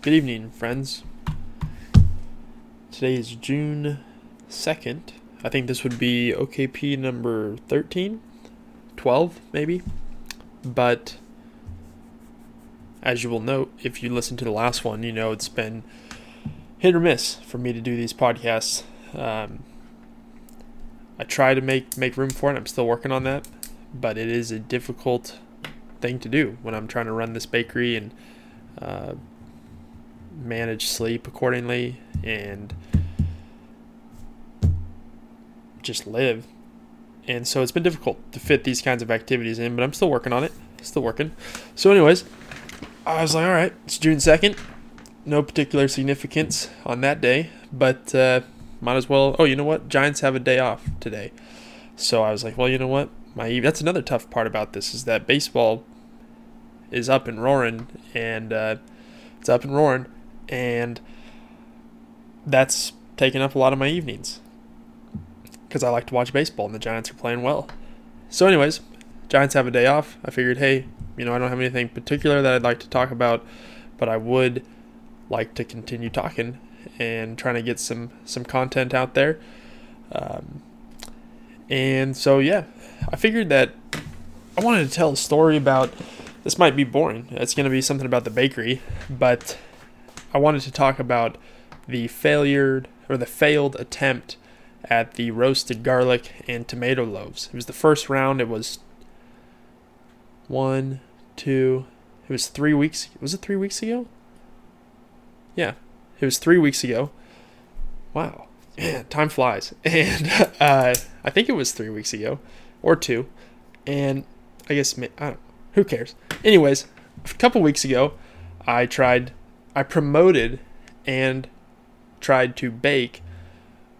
Good evening, friends. Today is June 2nd. I think this would be OKP number 13, 12, maybe. But as you will note, if you listen to the last one, you know it's been hit or miss for me to do these podcasts. Um, I try to make make room for it. I'm still working on that, but it is a difficult thing to do when I'm trying to run this bakery and uh, manage sleep accordingly and just live. And so it's been difficult to fit these kinds of activities in, but I'm still working on it. Still working. So, anyways, I was like, all right, it's June 2nd. No particular significance on that day, but uh, might as well. Oh, you know what? Giants have a day off today. So I was like, well, you know what? My that's another tough part about this is that baseball is up and roaring, and uh, it's up and roaring, and that's taking up a lot of my evenings because I like to watch baseball and the Giants are playing well. So, anyways, Giants have a day off. I figured, hey, you know, I don't have anything particular that I'd like to talk about, but I would like to continue talking and trying to get some some content out there. Um, and so, yeah, I figured that I wanted to tell a story about. This might be boring. It's going to be something about the bakery, but I wanted to talk about the failure or the failed attempt at the roasted garlic and tomato loaves. It was the first round. It was one, two. It was three weeks. Was it three weeks ago? Yeah, it was three weeks ago. Wow, man, time flies. And uh, I think it was three weeks ago, or two. And I guess I don't. Who cares? Anyways, a couple weeks ago, I tried. I promoted and tried to bake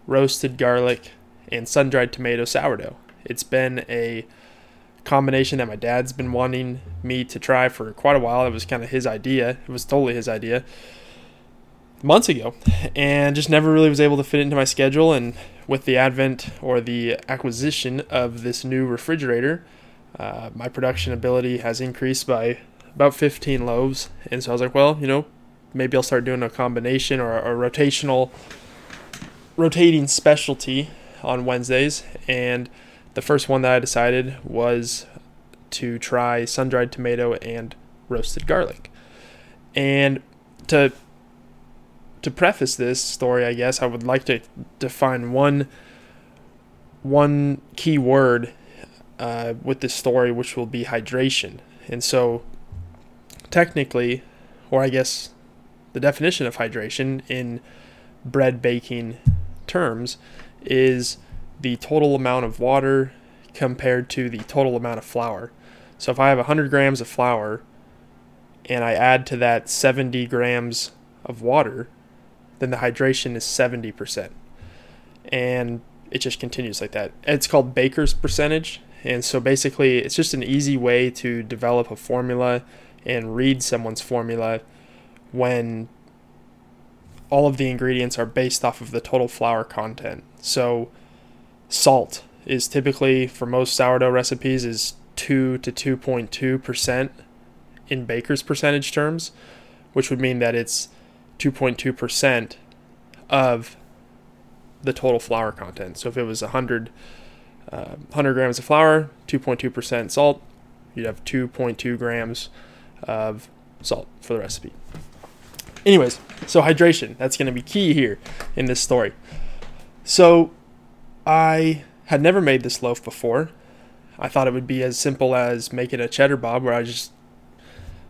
roasted garlic and sun dried tomato sourdough. It's been a combination that my dad's been wanting me to try for quite a while. It was kind of his idea. It was totally his idea months ago and just never really was able to fit it into my schedule and with the advent or the acquisition of this new refrigerator uh, my production ability has increased by about 15 loaves and so i was like well you know maybe i'll start doing a combination or a rotational rotating specialty on wednesdays and the first one that i decided was to try sun-dried tomato and roasted garlic and to to preface this story, I guess I would like to define one one key word uh, with this story, which will be hydration. And so, technically, or I guess the definition of hydration in bread baking terms is the total amount of water compared to the total amount of flour. So if I have 100 grams of flour and I add to that 70 grams of water, then the hydration is 70%. And it just continues like that. It's called Baker's percentage. And so basically, it's just an easy way to develop a formula and read someone's formula when all of the ingredients are based off of the total flour content. So salt is typically for most sourdough recipes is 2 to 2.2% in baker's percentage terms, which would mean that it's 2.2% of the total flour content. So if it was 100, uh, 100 grams of flour, 2.2% salt, you'd have 2.2 grams of salt for the recipe. Anyways, so hydration, that's going to be key here in this story. So I had never made this loaf before. I thought it would be as simple as making a cheddar bob where I just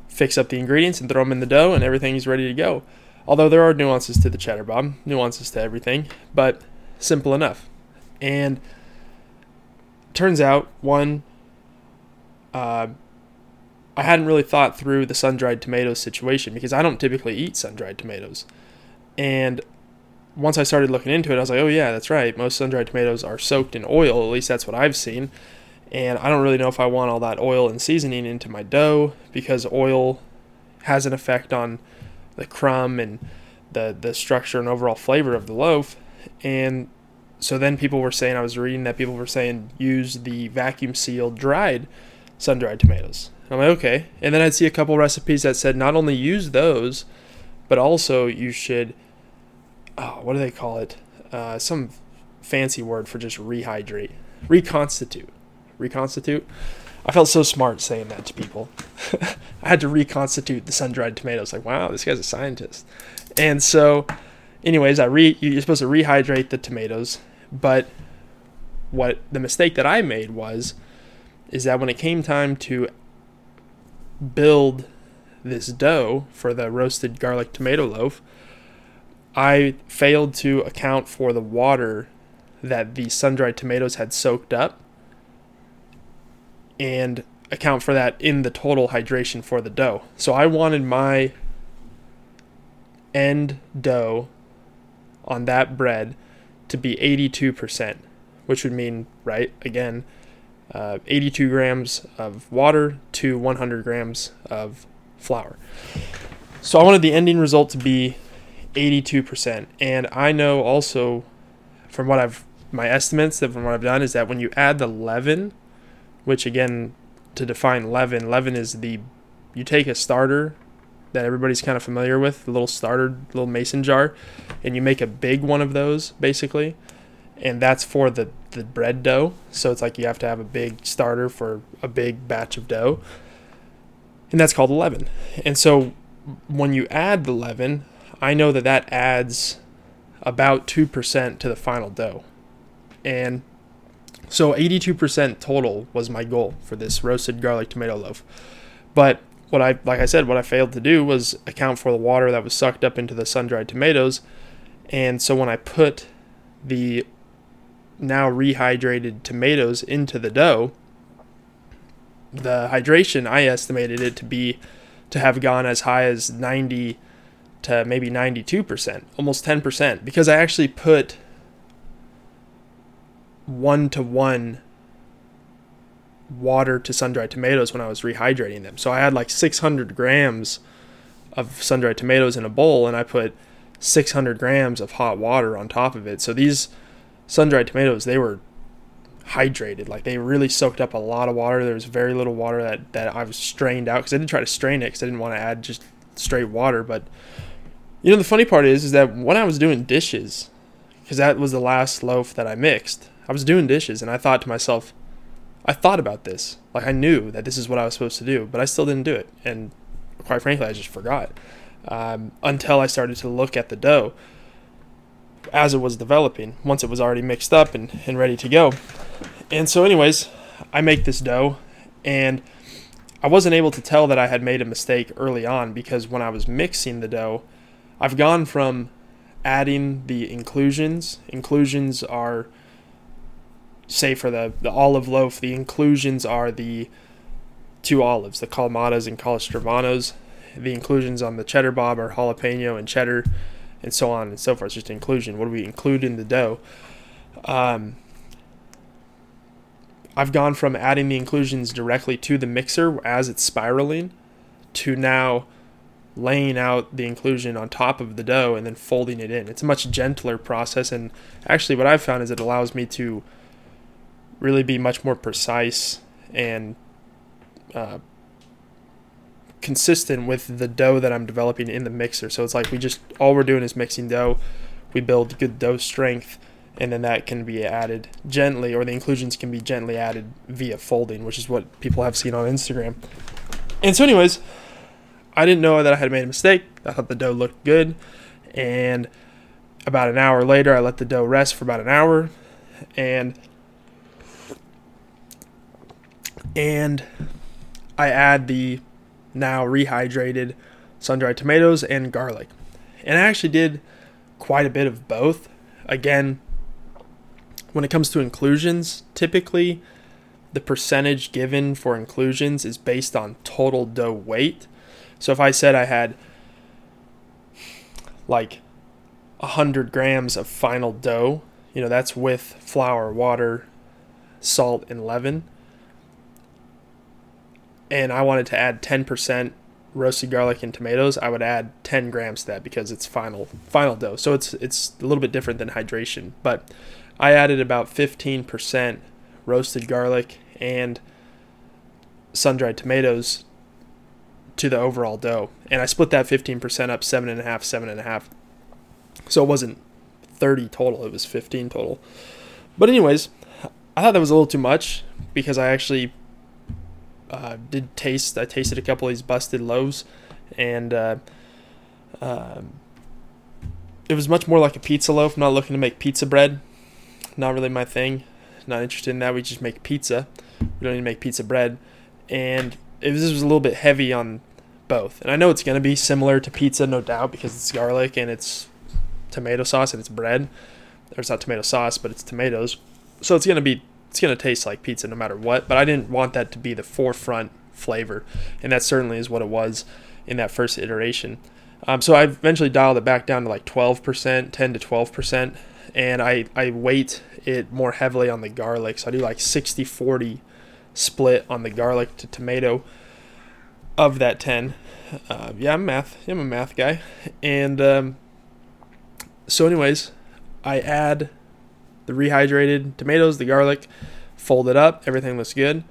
fix up the ingredients and throw them in the dough and everything's ready to go. Although there are nuances to the cheddar bob, nuances to everything, but simple enough. And turns out, one, uh, I hadn't really thought through the sun dried tomatoes situation because I don't typically eat sun dried tomatoes. And once I started looking into it, I was like, oh, yeah, that's right. Most sun dried tomatoes are soaked in oil, at least that's what I've seen. And I don't really know if I want all that oil and seasoning into my dough because oil has an effect on the crumb and the the structure and overall flavor of the loaf. And so then people were saying I was reading that people were saying use the vacuum sealed dried sun dried tomatoes. I'm like okay, and then I'd see a couple recipes that said not only use those, but also you should. Oh, what do they call it? Uh, some fancy word for just rehydrate, reconstitute, reconstitute. I felt so smart saying that to people. I had to reconstitute the sun-dried tomatoes. Like, wow, this guy's a scientist. And so, anyways, I re you're supposed to rehydrate the tomatoes, but what the mistake that I made was is that when it came time to build this dough for the roasted garlic tomato loaf, I failed to account for the water that the sun dried tomatoes had soaked up and account for that in the total hydration for the dough. So I wanted my end dough on that bread to be 82%, which would mean, right, again, uh, 82 grams of water to 100 grams of flour. So I wanted the ending result to be 82%. And I know also from what I've, my estimates that from what I've done is that when you add the leaven, which again, to define leaven, leaven is the, you take a starter that everybody's kind of familiar with, the little starter, little mason jar, and you make a big one of those basically. And that's for the, the bread dough. So it's like you have to have a big starter for a big batch of dough. And that's called a leaven. And so when you add the leaven, I know that that adds about 2% to the final dough. And so 82% total was my goal for this roasted garlic tomato loaf. But what I like I said, what I failed to do was account for the water that was sucked up into the sun-dried tomatoes. And so when I put the now rehydrated tomatoes into the dough, the hydration I estimated it to be to have gone as high as 90 to maybe 92%, almost 10%, because I actually put one to one water to sun dried tomatoes when I was rehydrating them. So I had like 600 grams of sun dried tomatoes in a bowl, and I put 600 grams of hot water on top of it. So these sun dried tomatoes, they were hydrated. Like they really soaked up a lot of water. There was very little water that, that I was strained out because I didn't try to strain it because I didn't want to add just straight water. But you know, the funny part is, is that when I was doing dishes, because that was the last loaf that I mixed, I was doing dishes and I thought to myself, I thought about this. Like I knew that this is what I was supposed to do, but I still didn't do it. And quite frankly, I just forgot um, until I started to look at the dough as it was developing once it was already mixed up and, and ready to go. And so, anyways, I make this dough and I wasn't able to tell that I had made a mistake early on because when I was mixing the dough, I've gone from adding the inclusions. Inclusions are, say, for the, the olive loaf, the inclusions are the two olives, the Kalamatas and Calastravanos. The inclusions on the cheddar bob are jalapeno and cheddar, and so on and so forth. It's just inclusion. What do we include in the dough? Um, I've gone from adding the inclusions directly to the mixer as it's spiraling to now laying out the inclusion on top of the dough and then folding it in. It's a much gentler process, and actually, what I've found is it allows me to really be much more precise and uh, consistent with the dough that I'm developing in the mixer. So it's like we just all we're doing is mixing dough. We build good dough strength, and then that can be added gently, or the inclusions can be gently added via folding, which is what people have seen on Instagram. And so, anyways, I didn't know that I had made a mistake. I thought the dough looked good. And about an hour later, I let the dough rest for about an hour. And and I add the now rehydrated sun-dried tomatoes and garlic. And I actually did quite a bit of both. Again, when it comes to inclusions, typically the percentage given for inclusions is based on total dough weight. So if I said I had like 100 grams of final dough, you know, that's with flour, water, salt, and leaven. And I wanted to add 10% roasted garlic and tomatoes, I would add 10 grams to that because it's final final dough. So it's it's a little bit different than hydration. But I added about 15% roasted garlic and sun-dried tomatoes to the overall dough. And I split that 15% up seven and a half, seven and a half. So it wasn't 30 total, it was 15 total. But, anyways, I thought that was a little too much because I actually uh, did taste, I tasted a couple of these busted loaves and uh, uh, it was much more like a pizza loaf. I'm not looking to make pizza bread, not really my thing. Not interested in that. We just make pizza. We don't need to make pizza bread. And it was, was a little bit heavy on both. And I know it's going to be similar to pizza, no doubt, because it's garlic and it's tomato sauce and it's bread. Or it's not tomato sauce, but it's tomatoes. So it's going to be it's going to taste like pizza no matter what, but I didn't want that to be the forefront flavor, and that certainly is what it was in that first iteration. Um, so I eventually dialed it back down to like 12%, 10 to 12%, and I, I weight it more heavily on the garlic. So I do like 60 40 split on the garlic to tomato of that 10. Uh, yeah, I'm math. I'm a math guy. And um, so, anyways, I add the rehydrated tomatoes, the garlic, fold it up. Everything looks good.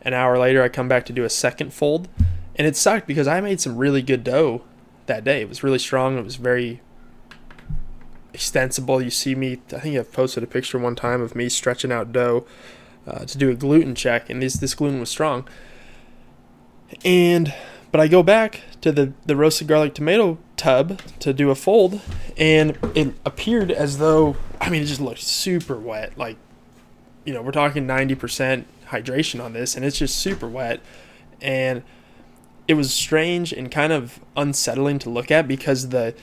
An hour later, I come back to do a second fold. And it sucked because I made some really good dough that day. It was really strong. It was very extensible. You see me, I think I've posted a picture one time of me stretching out dough uh, to do a gluten check, and this, this gluten was strong. And, but I go back to the, the roasted garlic tomato tub to do a fold, and it appeared as though, I mean, it just looked super wet. Like, you know, we're talking 90% hydration on this, and it's just super wet. And it was strange and kind of unsettling to look at because the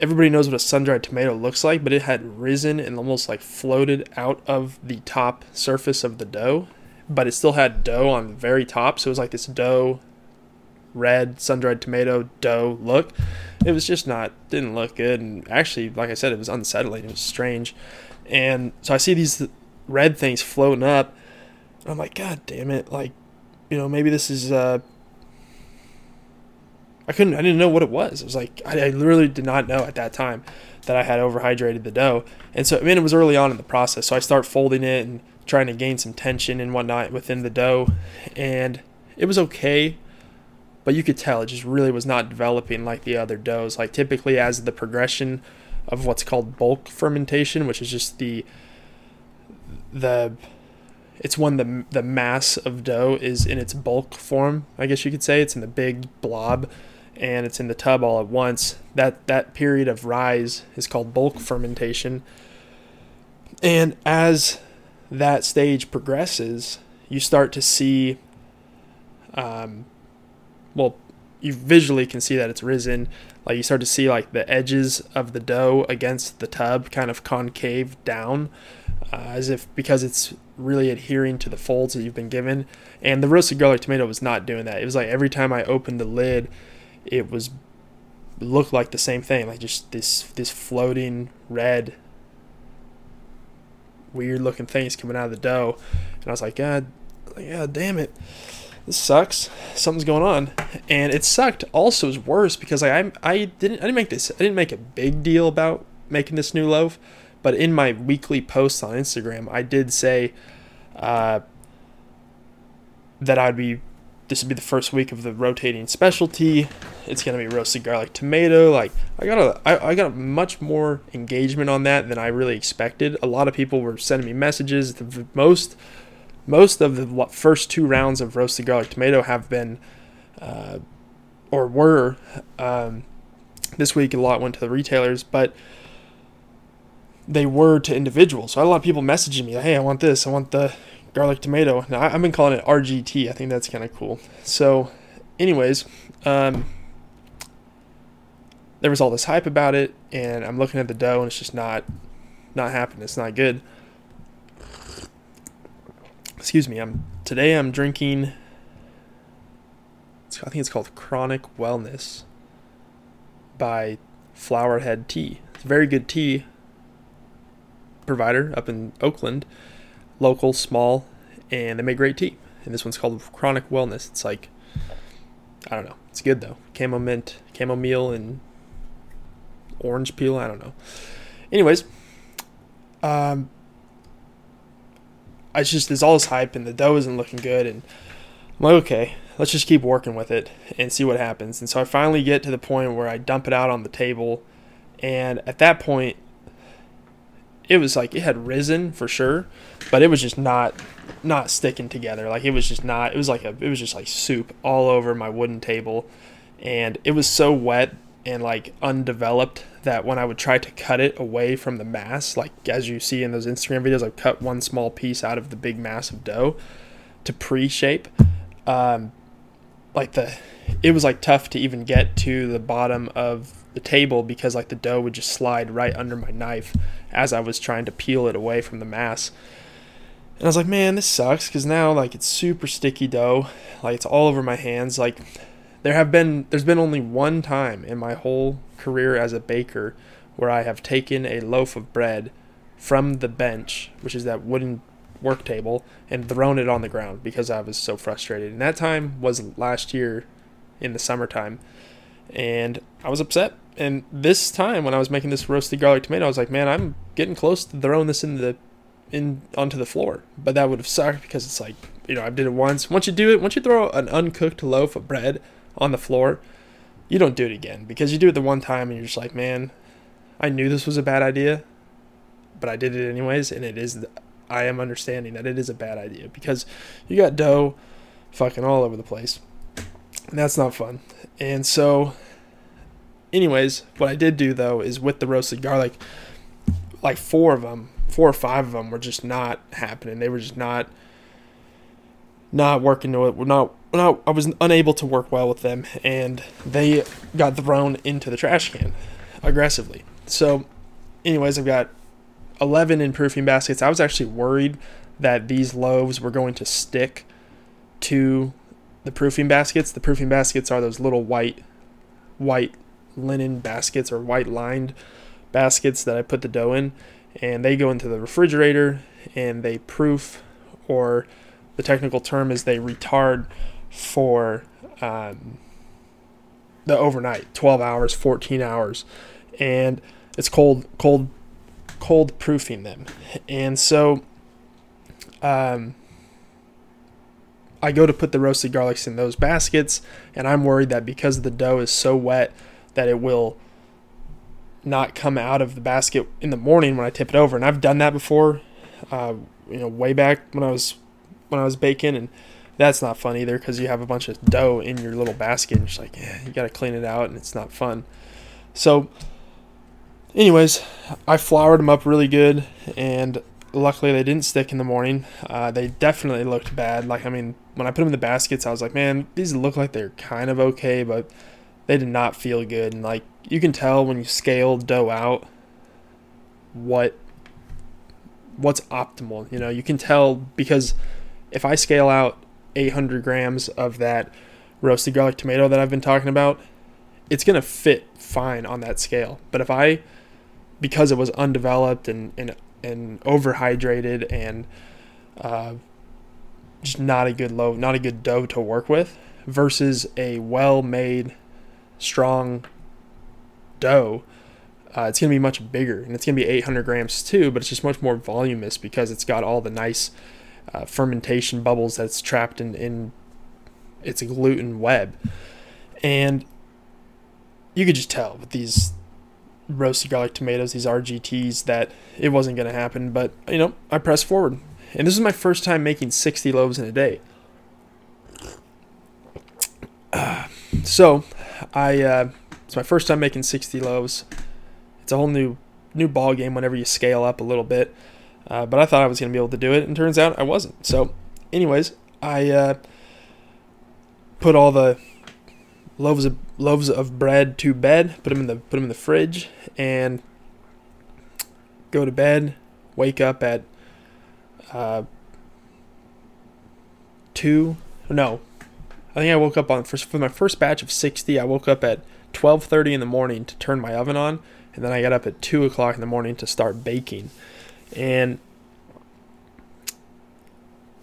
everybody knows what a sun-dried tomato looks like, but it had risen and almost like floated out of the top surface of the dough, but it still had dough on the very top, so it was like this dough red sun-dried tomato dough look. It was just not didn't look good and actually like I said it was unsettling. It was strange. And so I see these red things floating up. And I'm like god damn it, like you know, maybe this is uh I couldn't, I didn't know what it was. It was like, I, I literally did not know at that time that I had overhydrated the dough. And so, I mean, it was early on in the process. So I start folding it and trying to gain some tension and whatnot within the dough. And it was okay, but you could tell it just really was not developing like the other doughs. Like typically, as the progression of what's called bulk fermentation, which is just the, the, it's when the the mass of dough is in its bulk form. I guess you could say it's in the big blob and it's in the tub all at once, that that period of rise is called bulk fermentation. And as that stage progresses, you start to see, um, well, you visually can see that it's risen. Like you start to see like the edges of the dough against the tub kind of concave down, uh, as if because it's really adhering to the folds that you've been given. And the roasted garlic tomato was not doing that. It was like every time I opened the lid, it was looked like the same thing, like just this this floating red weird looking things coming out of the dough. And I was like, God, like, God damn it. This sucks. Something's going on. And it sucked also is worse because I I didn't I didn't make this I didn't make a big deal about making this new loaf, but in my weekly posts on Instagram, I did say uh, that I'd be this would be the first week of the rotating specialty. It's gonna be roasted garlic tomato. Like I got a, I, I got much more engagement on that than I really expected. A lot of people were sending me messages. The most, most of the first two rounds of roasted garlic tomato have been, uh, or were, um, this week. A lot went to the retailers, but they were to individuals. So I had a lot of people messaging me, "Hey, I want this. I want the garlic tomato. Now, I've been calling it RGT. I think that's kind of cool. So, anyways, um, there was all this hype about it, and I'm looking at the dough, and it's just not not happening. It's not good. Excuse me. I'm today. I'm drinking. I think it's called Chronic Wellness by Flowerhead Tea. It's a very good tea provider up in Oakland local, small, and they make great tea. And this one's called Chronic Wellness. It's like, I don't know. It's good though. Camo mint, chamomile, and orange peel. I don't know. Anyways, um, I just there's all this hype and the dough isn't looking good, and I'm like, okay, let's just keep working with it and see what happens. And so I finally get to the point where I dump it out on the table, and at that point, it was like it had risen for sure, but it was just not not sticking together. Like it was just not. It was like a. It was just like soup all over my wooden table, and it was so wet and like undeveloped that when I would try to cut it away from the mass, like as you see in those Instagram videos, I cut one small piece out of the big mass of dough to pre-shape. Um, like the, it was like tough to even get to the bottom of the table because like the dough would just slide right under my knife as I was trying to peel it away from the mass. And I was like, man, this sucks because now like it's super sticky dough, like it's all over my hands. Like there have been there's been only one time in my whole career as a baker where I have taken a loaf of bread from the bench, which is that wooden work table, and thrown it on the ground because I was so frustrated. And that time was last year in the summertime. And I was upset. And this time when I was making this roasted garlic tomato, I was like, man, I'm getting close to throwing this in the in onto the floor. But that would have sucked because it's like, you know, I did it once. Once you do it, once you throw an uncooked loaf of bread on the floor, you don't do it again because you do it the one time and you're just like, man, I knew this was a bad idea, but I did it anyways, and it is. I am understanding that it is a bad idea because you got dough fucking all over the place, and that's not fun. And so, anyways, what I did do though is with the roasted garlic, like four of them, four or five of them were just not happening. They were just not not working. Not not I was unable to work well with them, and they got thrown into the trash can aggressively. So, anyways, I've got 11 in proofing baskets. I was actually worried that these loaves were going to stick to the proofing baskets. The proofing baskets are those little white white linen baskets or white lined baskets that I put the dough in and they go into the refrigerator and they proof or the technical term is they retard for um, the overnight 12 hours 14 hours. And it's cold cold cold proofing them. And so um, i go to put the roasted garlics in those baskets and i'm worried that because the dough is so wet that it will not come out of the basket in the morning when i tip it over. And i've done that before uh, you know way back when i was when i was baking and that's not fun either because you have a bunch of dough in your little basket and it's like yeah, you got to clean it out and it's not fun. So anyways i floured them up really good and luckily they didn't stick in the morning. Uh, they definitely looked bad. Like i mean when i put them in the baskets i was like man these look like they're kind of okay but they did not feel good. And like you can tell when you scale dough out what what's optimal you know? You can tell because if i scale out 800 grams of that roasted garlic tomato that I've been talking about, it's going to fit fine on that scale. But if I, because it was undeveloped and, and, and overhydrated and uh, just not a good loaf, not a good dough to work with, versus a well made, strong dough, uh, it's going to be much bigger and it's going to be 800 grams too, but it's just much more voluminous because it's got all the nice uh, fermentation bubbles that's trapped in, in its gluten web. And you could just tell with these roasted garlic tomatoes, these RGTs, that it wasn't going to happen. But, you know, I pressed forward. And this is my first time making 60 loaves in a day. Uh, so, I uh, it's my first time making 60 loaves. It's a whole new new ball game whenever you scale up a little bit. Uh, but I thought I was going to be able to do it, and turns out I wasn't. So, anyways, I uh, put all the loaves of loaves of bread to bed, put them in the put them in the fridge, and go to bed. Wake up at uh, two. No, I think I woke up on for, for my first batch of sixty. I woke up at twelve thirty in the morning to turn my oven on, and then I got up at two o'clock in the morning to start baking. And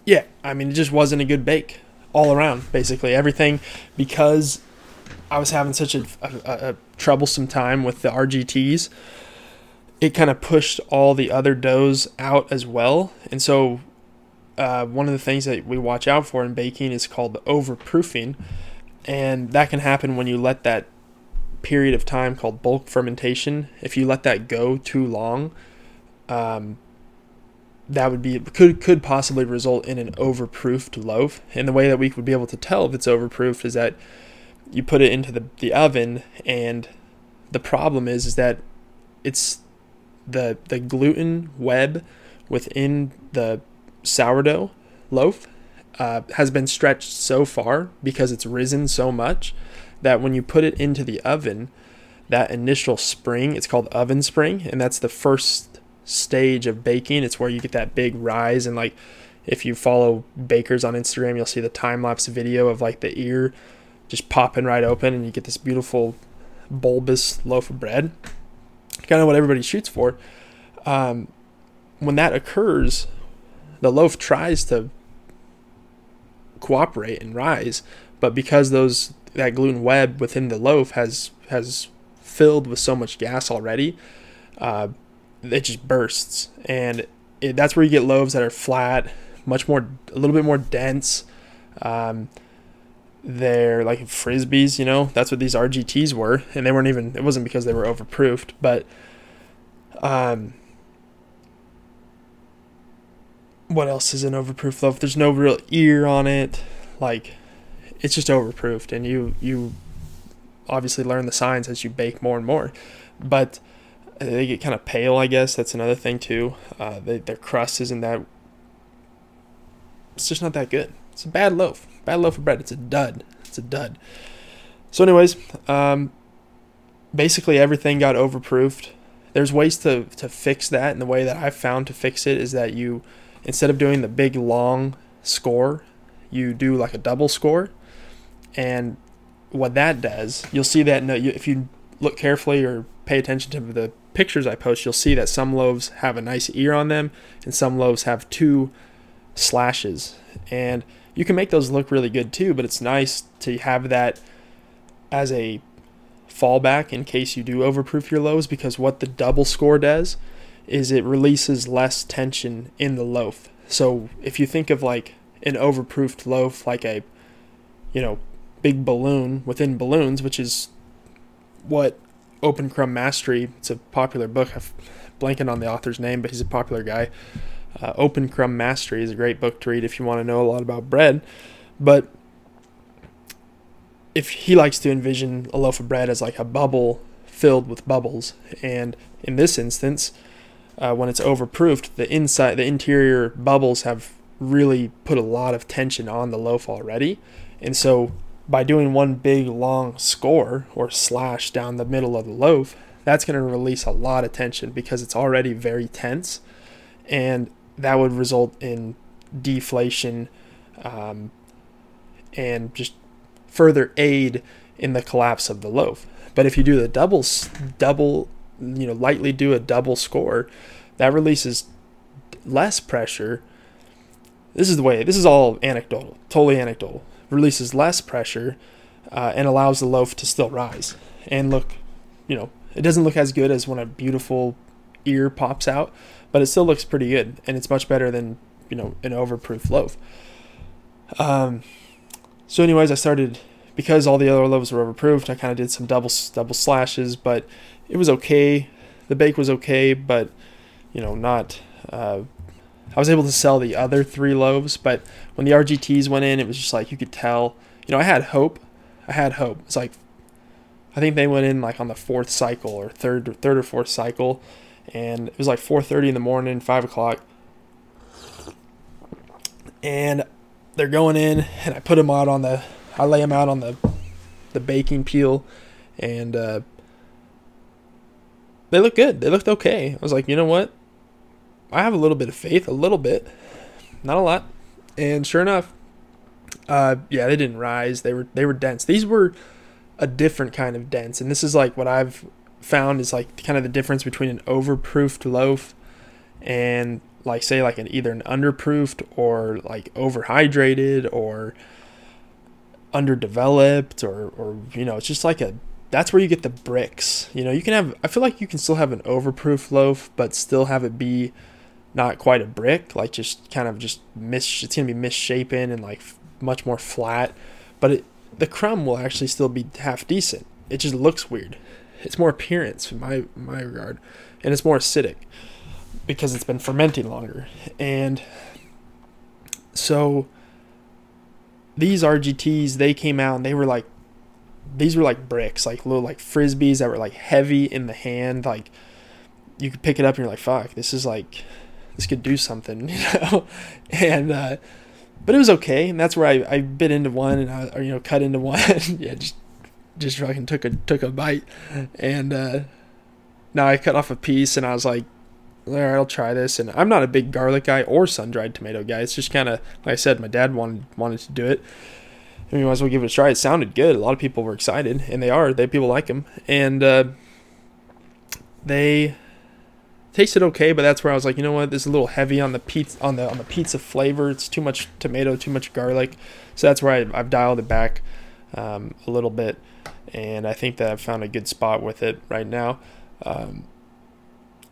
yeah, I mean, it just wasn't a good bake all around, basically. Everything, because I was having such a, a, a troublesome time with the RGTs, it kind of pushed all the other doughs out as well. And so uh, one of the things that we watch out for in baking is called overproofing, and that can happen when you let that period of time called bulk fermentation. If you let that go too long, um, that would be could could possibly result in an overproofed loaf. And the way that we would be able to tell if it's overproofed is that you put it into the, the oven and the problem is is that it's the the gluten web within the sourdough loaf uh, has been stretched so far because it's risen so much that when you put it into the oven, that initial spring, it's called oven spring, and that's the first stage of baking. It's where you get that big rise and like if you follow bakers on Instagram, you'll see the time lapse video of like the ear just popping right open and you get this beautiful bulbous loaf of bread. Kind of what everybody shoots for. Um, when that occurs, the loaf tries to cooperate and rise, but because those that gluten web within the loaf has has filled with so much gas already, uh, it just bursts, and it, that's where you get loaves that are flat, much more, a little bit more dense. Um, they're like frisbees, you know. That's what these RGTs were, and they weren't even. It wasn't because they were overproofed, but um, what else is an overproof loaf? There's no real ear on it. Like, it's just overproofed, and you you obviously learn the signs as you bake more and more. But they get kind of pale, I guess. That's another thing too. Uh, they, their crust isn't that. It's just not that good. It's a bad loaf. Bad loaf of bread. It's a dud. It's a dud. So, anyways, um, basically everything got overproofed. There's ways to to fix that, and the way that I've found to fix it is that you, instead of doing the big long score, you do like a double score, and what that does, you'll see that if you look carefully or pay attention to the pictures I post, you'll see that some loaves have a nice ear on them and some loaves have two slashes. And you can make those look really good too, but it's nice to have that as a fallback in case you do overproof your loaves because what the double score does is it releases less tension in the loaf. So if you think of like an overproofed loaf like a you know big balloon within balloons, which is what Open Crumb Mastery. It's a popular book. I'm on the author's name, but he's a popular guy. Uh, Open Crumb Mastery is a great book to read if you want to know a lot about bread. But if he likes to envision a loaf of bread as like a bubble filled with bubbles, and in this instance, uh, when it's overproofed, the inside, the interior bubbles have really put a lot of tension on the loaf already, and so by doing one big long score or slash down the middle of the loaf, that's going to release a lot of tension because it's already very tense, and that would result in deflation um, and just further aid in the collapse of the loaf. But if you do the double, double, you know, lightly do a double score, that releases less pressure. This is the way. This is all anecdotal, totally anecdotal releases less pressure uh, and allows the loaf to still rise and look, you know, it doesn't look as good as when a beautiful ear pops out, but it still looks pretty good and it's much better than, you know, an overproof loaf. Um, so, anyways, I started because all the other loaves were overproofed. I kind of did some double double slashes, but it was okay. The bake was okay, but you know, not uh, I was able to sell the other three loaves, but when the RGTs went in, it was just like you could tell. You know, I had hope. I had hope. It's like I think they went in like on the fourth cycle or third, or third or fourth cycle, and it was like 4:30 in the morning, five o'clock, and they're going in, and I put them out on the, I lay them out on the, the baking peel, and uh, they look good. They looked okay. I was like, you know what? I have a little bit of faith, a little bit, not a lot. And sure enough, uh, yeah, they didn't rise. They were they were dense. These were a different kind of dense, and this is like what I've found is like kind of the difference between an overproofed loaf and like say like an either an underproofed or like overhydrated or underdeveloped or or you know it's just like a that's where you get the bricks you know you can have i feel like you can still have an overproof loaf but still have it be not quite a brick, like just kind of just mis. It's gonna be misshapen and like much more flat, but it, the crumb will actually still be half decent. It just looks weird. It's more appearance in my my regard, and it's more acidic because it's been fermenting longer. And so these RGTs they came out and they were like these were like bricks, like little like frisbees that were like heavy in the hand, like you could pick it up and you're like, fuck, this is like this could do something, you know? and uh but it was okay, and that's where I, I bit into one and I or, you know cut into one, yeah, just just fucking took a took a bite, and uh, now I cut off a piece and I was like, all right, I'll try this. And I'm not a big garlic guy or sun dried tomato guy. It's just kind of like I said, my dad wanted wanted to do it. I mean, might as well give it a try. It sounded good. A lot of people were excited, and they are. They people like them, and uh, they tasted okay. But that's where I was like, you know what, this is a little heavy on the pizza on the on the pizza flavor. It's too much tomato, too much garlic. So that's where I, have dialed it back um, a little bit, and I think that I've found a good spot with it right now. Um,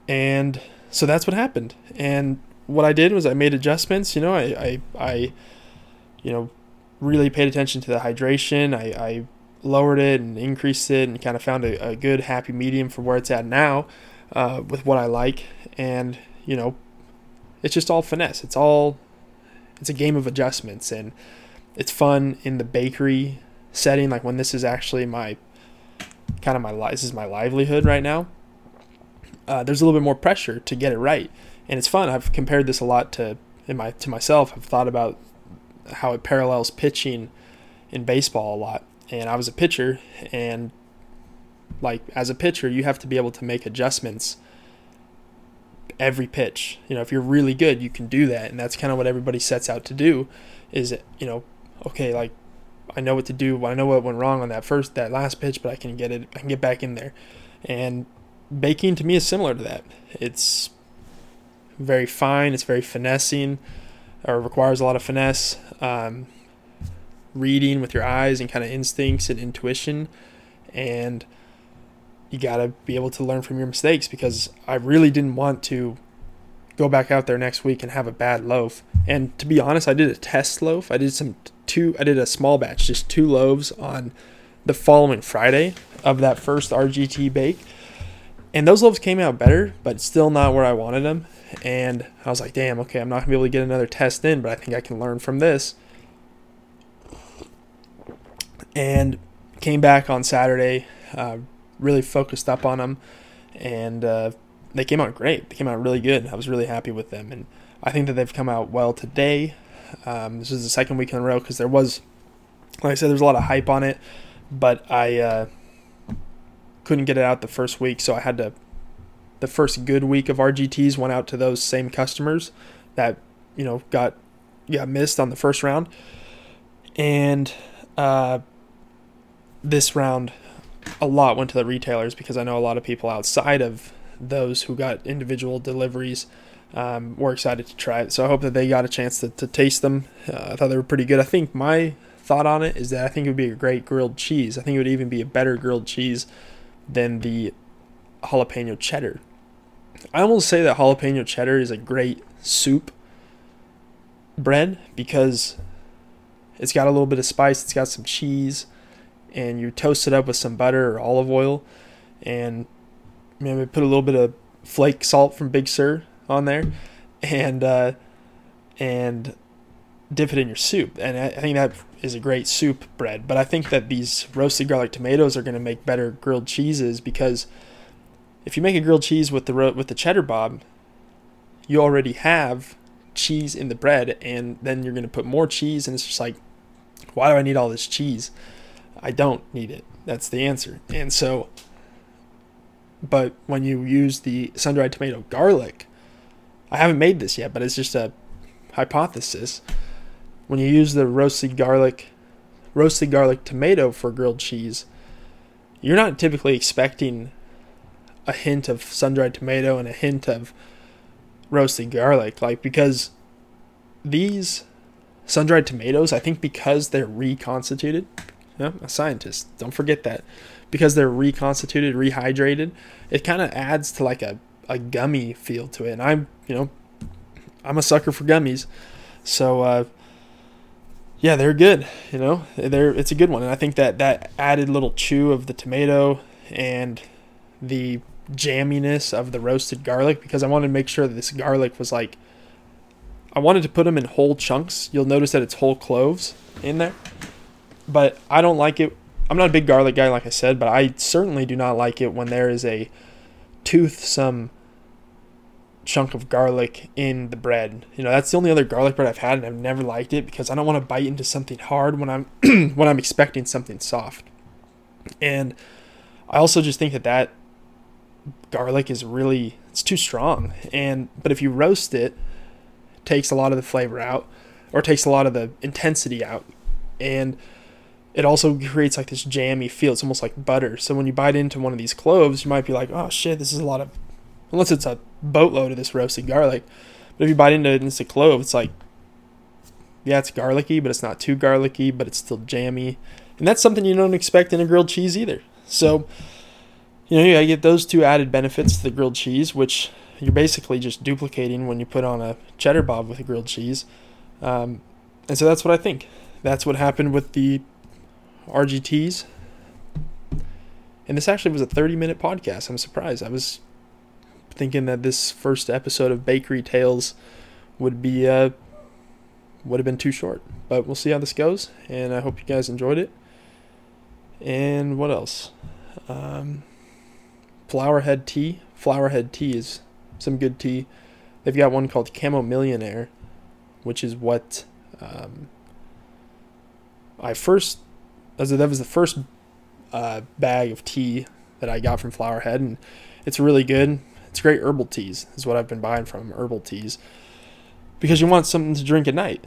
and so that's what happened. And what I did was I made adjustments. You know, I I, I you know really paid attention to the hydration. I, I lowered it and increased it and kind of found a, a good happy medium for where it's at now uh, with what I like. And you know, it's just all finesse. It's all it's a game of adjustments. And it's fun in the bakery setting like when this is actually my kind of my this is my livelihood right now uh, there's a little bit more pressure to get it right. And it's fun. I've compared this a lot to in my to myself. I've thought about how it parallels pitching in baseball a lot. And i was a pitcher and like as a pitcher you have to be able to make adjustments every pitch you know if you're really good you can do that and that's kind of what everybody sets out to do is you know okay like I know what to do. I know what went wrong on that first, that last pitch, but I can get it. I can get back in there. And baking to me is similar to that. It's very fine. It's very finessing, or requires a lot of finesse. Um, reading with your eyes and kind of instincts and intuition, and you got to be able to learn from your mistakes because I really didn't want to go back out there next week and have a bad loaf. And to be honest, I did a test loaf. I did some two I did a small batch, just two loaves on the following Friday of that first RGT bake. And those loaves came out better, but still not where I wanted them. And I was like, damn, okay, I'm not gonna be able to get another test in, but I think I can learn from this. And came back on Saturday, uh, really focused up on them, and uh, they came out great. They came out really good. I was really happy with them, and I think that they've come out well today. Um, this is the second week in a row because there was, like I said, there's a lot of hype on it, but I uh, couldn't get it out the first week, so I had to. The first good week of RGTs went out to those same customers that you know got got missed on the first round, and uh, this round a lot went to the retailers because I know a lot of people outside of those who got individual deliveries um, we're excited to try it. So I hope that they got a chance to, to taste them. Uh, I thought they were pretty good. I think my thought on it is that I think it would be a great grilled cheese. I think it would even be a better grilled cheese than the jalapeno cheddar. I almost say that jalapeno cheddar is a great soup bread because it's got a little bit of spice, it's got some cheese, and you toast it up with some butter or olive oil, and maybe put a little bit of flake salt from Big Sur on there, and uh, and dip it in your soup. And I, think that is a great soup bread. But I think that these roasted garlic tomatoes are going to make better grilled cheeses because if you make a grilled cheese with the ro- with the cheddar bob, you already have cheese in the bread, and then you're going to put more cheese, and it's just like, why do I need all this cheese? I don't need it. That's the answer. And so, but when you use the sun dried tomato garlic, I haven't made this yet, but it's just a hypothesis. When you use the roasted garlic, roasted garlic tomato for grilled cheese, you're not typically expecting a hint of sun-dried tomato and a hint of roasted garlic, like because these sun-dried tomatoes, I think because they're reconstituted, yeah, a scientist, don't forget that, because they're reconstituted, rehydrated, it kind of adds to like a a gummy feel to it. And I'm, you know, I'm a sucker for gummies. So uh, yeah, they're good. You know, they're it's a good one, and I think that that added little chew of the tomato and the jamminess of the roasted garlic because I wanted to make sure that this garlic was like I wanted to put them in whole chunks. You'll notice that it's whole cloves in there. But I don't like it. I'm not a big garlic guy like I said, but I certainly do not like it when there is a toothsome chunk of garlic in the bread. You know, that's the only other garlic bread I've had and I've never liked it because I don't want to bite into something hard when I'm when I'm expecting something soft. And I also just think that that garlic is really it's too strong. And but if you roast it, it takes a lot of the flavor out or takes a lot of the intensity out. And it also creates like this jammy feel. It's almost like butter. So when you bite into one of these cloves, you might be like, "Oh shit, this is a lot of unless it's a boatload of this roasted garlic. But if you bite into it and it's a clove, it's like, yeah, it's garlicky, but it's not too garlicky, but it's still jammy. And that's something you don't expect in a grilled cheese either. So, you know, you get those two added benefits to the grilled cheese, which you're basically just duplicating when you put on a cheddar bob with a grilled cheese. Um, and so that's what I think. That's what happened with the RGTs. And this actually was a 30 minute podcast. I'm surprised. I was thinking that this first episode of Bakery Tales would be uh, would have been too short. But we'll see how this goes, and I hope you guys enjoyed it. And what else? Um, Flourhead tea. Flourhead tea is some good tea. They've got one called Camo Millionaire, which is what um, I first. That was the first uh, bag of tea that I got from Flourhead, and it's really good. It's great herbal teas, is what I've been buying from herbal teas. Because you want something to drink at night,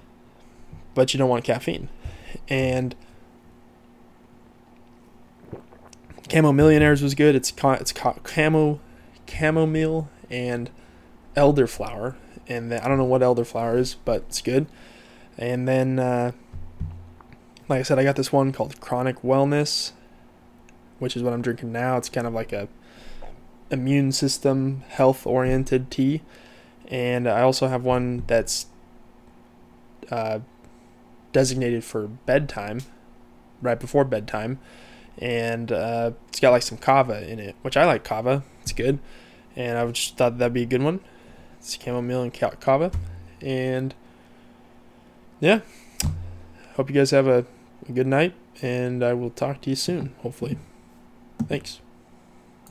but you don't want caffeine. And Camo Millionaires was good. It's it's camo, chamomile and elderflower, and the, I don't know what elderflower is, but it's good. And then, uh, like I said, I got this one called Chronic Wellness, which is what I'm drinking now. It's kind of like a immune system health oriented tea. And I also have one that's uh, designated for bedtime, right before bedtime. And uh, it's got like some kava in it, which I like kava. It's good. And I just thought that'd be a good one. It's chamomile and kava. And yeah, hope you guys have a, a good night. And I will talk to you soon, hopefully. Thanks.